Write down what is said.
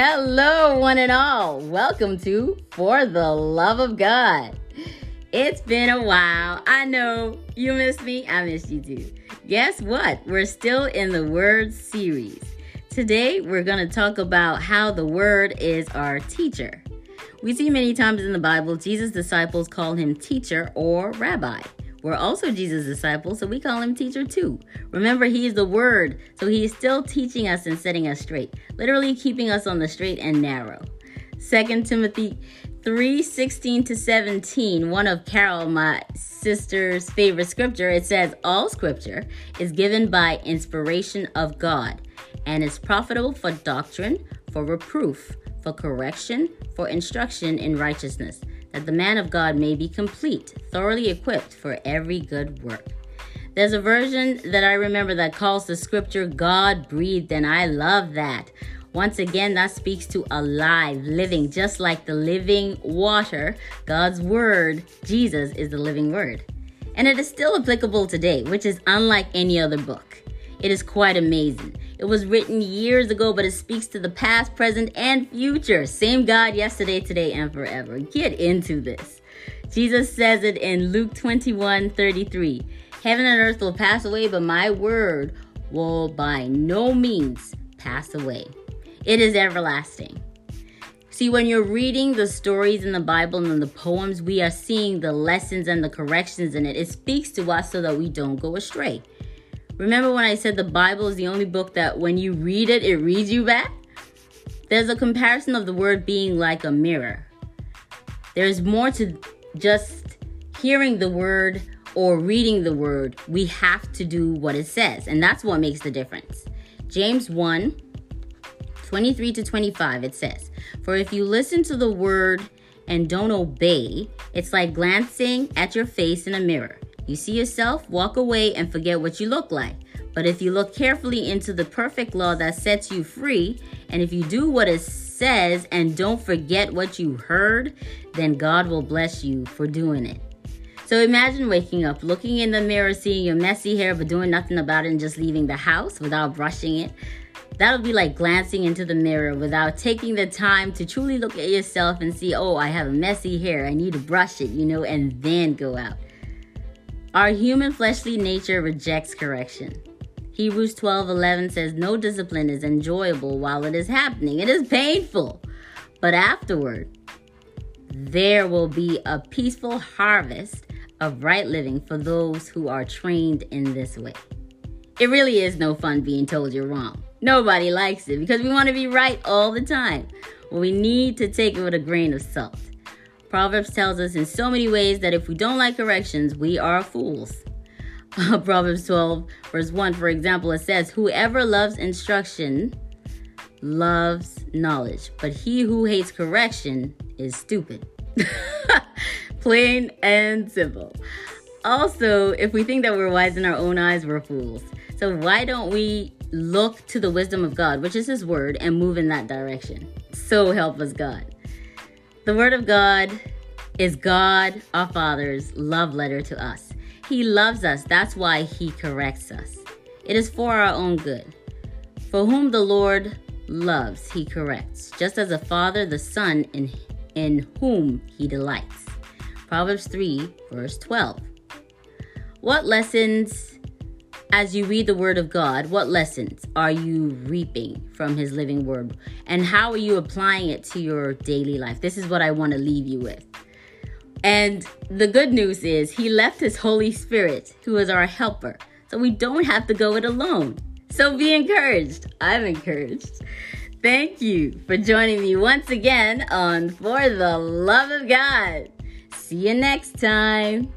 Hello, one and all. Welcome to For the Love of God. It's been a while. I know you missed me. I missed you too. Guess what? We're still in the Word series. Today, we're going to talk about how the Word is our teacher. We see many times in the Bible, Jesus' disciples call him teacher or rabbi. We're also Jesus' disciples, so we call him teacher too. Remember, he is the word, so he is still teaching us and setting us straight, literally keeping us on the straight and narrow. 2 Timothy 3 16 to 17, one of Carol, my sister's favorite scripture, it says, All scripture is given by inspiration of God and is profitable for doctrine, for reproof, for correction, for instruction in righteousness that the man of God may be complete, thoroughly equipped for every good work. There's a version that I remember that calls the scripture God breathed, and I love that. Once again, that speaks to alive, living, just like the living water. God's word, Jesus, is the living word. And it is still applicable today, which is unlike any other book. It is quite amazing. It was written years ago, but it speaks to the past, present, and future. Same God yesterday, today, and forever. Get into this. Jesus says it in Luke 21 33. Heaven and earth will pass away, but my word will by no means pass away. It is everlasting. See, when you're reading the stories in the Bible and the poems, we are seeing the lessons and the corrections in it. It speaks to us so that we don't go astray. Remember when I said the Bible is the only book that when you read it, it reads you back? There's a comparison of the word being like a mirror. There's more to just hearing the word or reading the word. We have to do what it says, and that's what makes the difference. James 1 23 to 25, it says, For if you listen to the word and don't obey, it's like glancing at your face in a mirror. You see yourself, walk away, and forget what you look like. But if you look carefully into the perfect law that sets you free, and if you do what it says and don't forget what you heard, then God will bless you for doing it. So imagine waking up, looking in the mirror, seeing your messy hair, but doing nothing about it and just leaving the house without brushing it. That'll be like glancing into the mirror without taking the time to truly look at yourself and see, oh, I have a messy hair. I need to brush it, you know, and then go out. Our human fleshly nature rejects correction. Hebrews 12:11 says no discipline is enjoyable while it is happening. It is painful. But afterward, there will be a peaceful harvest of right living for those who are trained in this way. It really is no fun being told you're wrong. Nobody likes it because we want to be right all the time. We need to take it with a grain of salt. Proverbs tells us in so many ways that if we don't like corrections, we are fools. Uh, Proverbs 12, verse 1, for example, it says, Whoever loves instruction loves knowledge, but he who hates correction is stupid. Plain and simple. Also, if we think that we're wise in our own eyes, we're fools. So, why don't we look to the wisdom of God, which is His Word, and move in that direction? So help us, God. The Word of God is God, our Father's love letter to us. He loves us, that's why He corrects us. It is for our own good. For whom the Lord loves, He corrects, just as a father the Son in, in whom He delights. Proverbs 3, verse 12. What lessons as you read the Word of God, what lessons are you reaping from His living Word? And how are you applying it to your daily life? This is what I want to leave you with. And the good news is, He left His Holy Spirit, who is our helper, so we don't have to go it alone. So be encouraged. I'm encouraged. Thank you for joining me once again on For the Love of God. See you next time.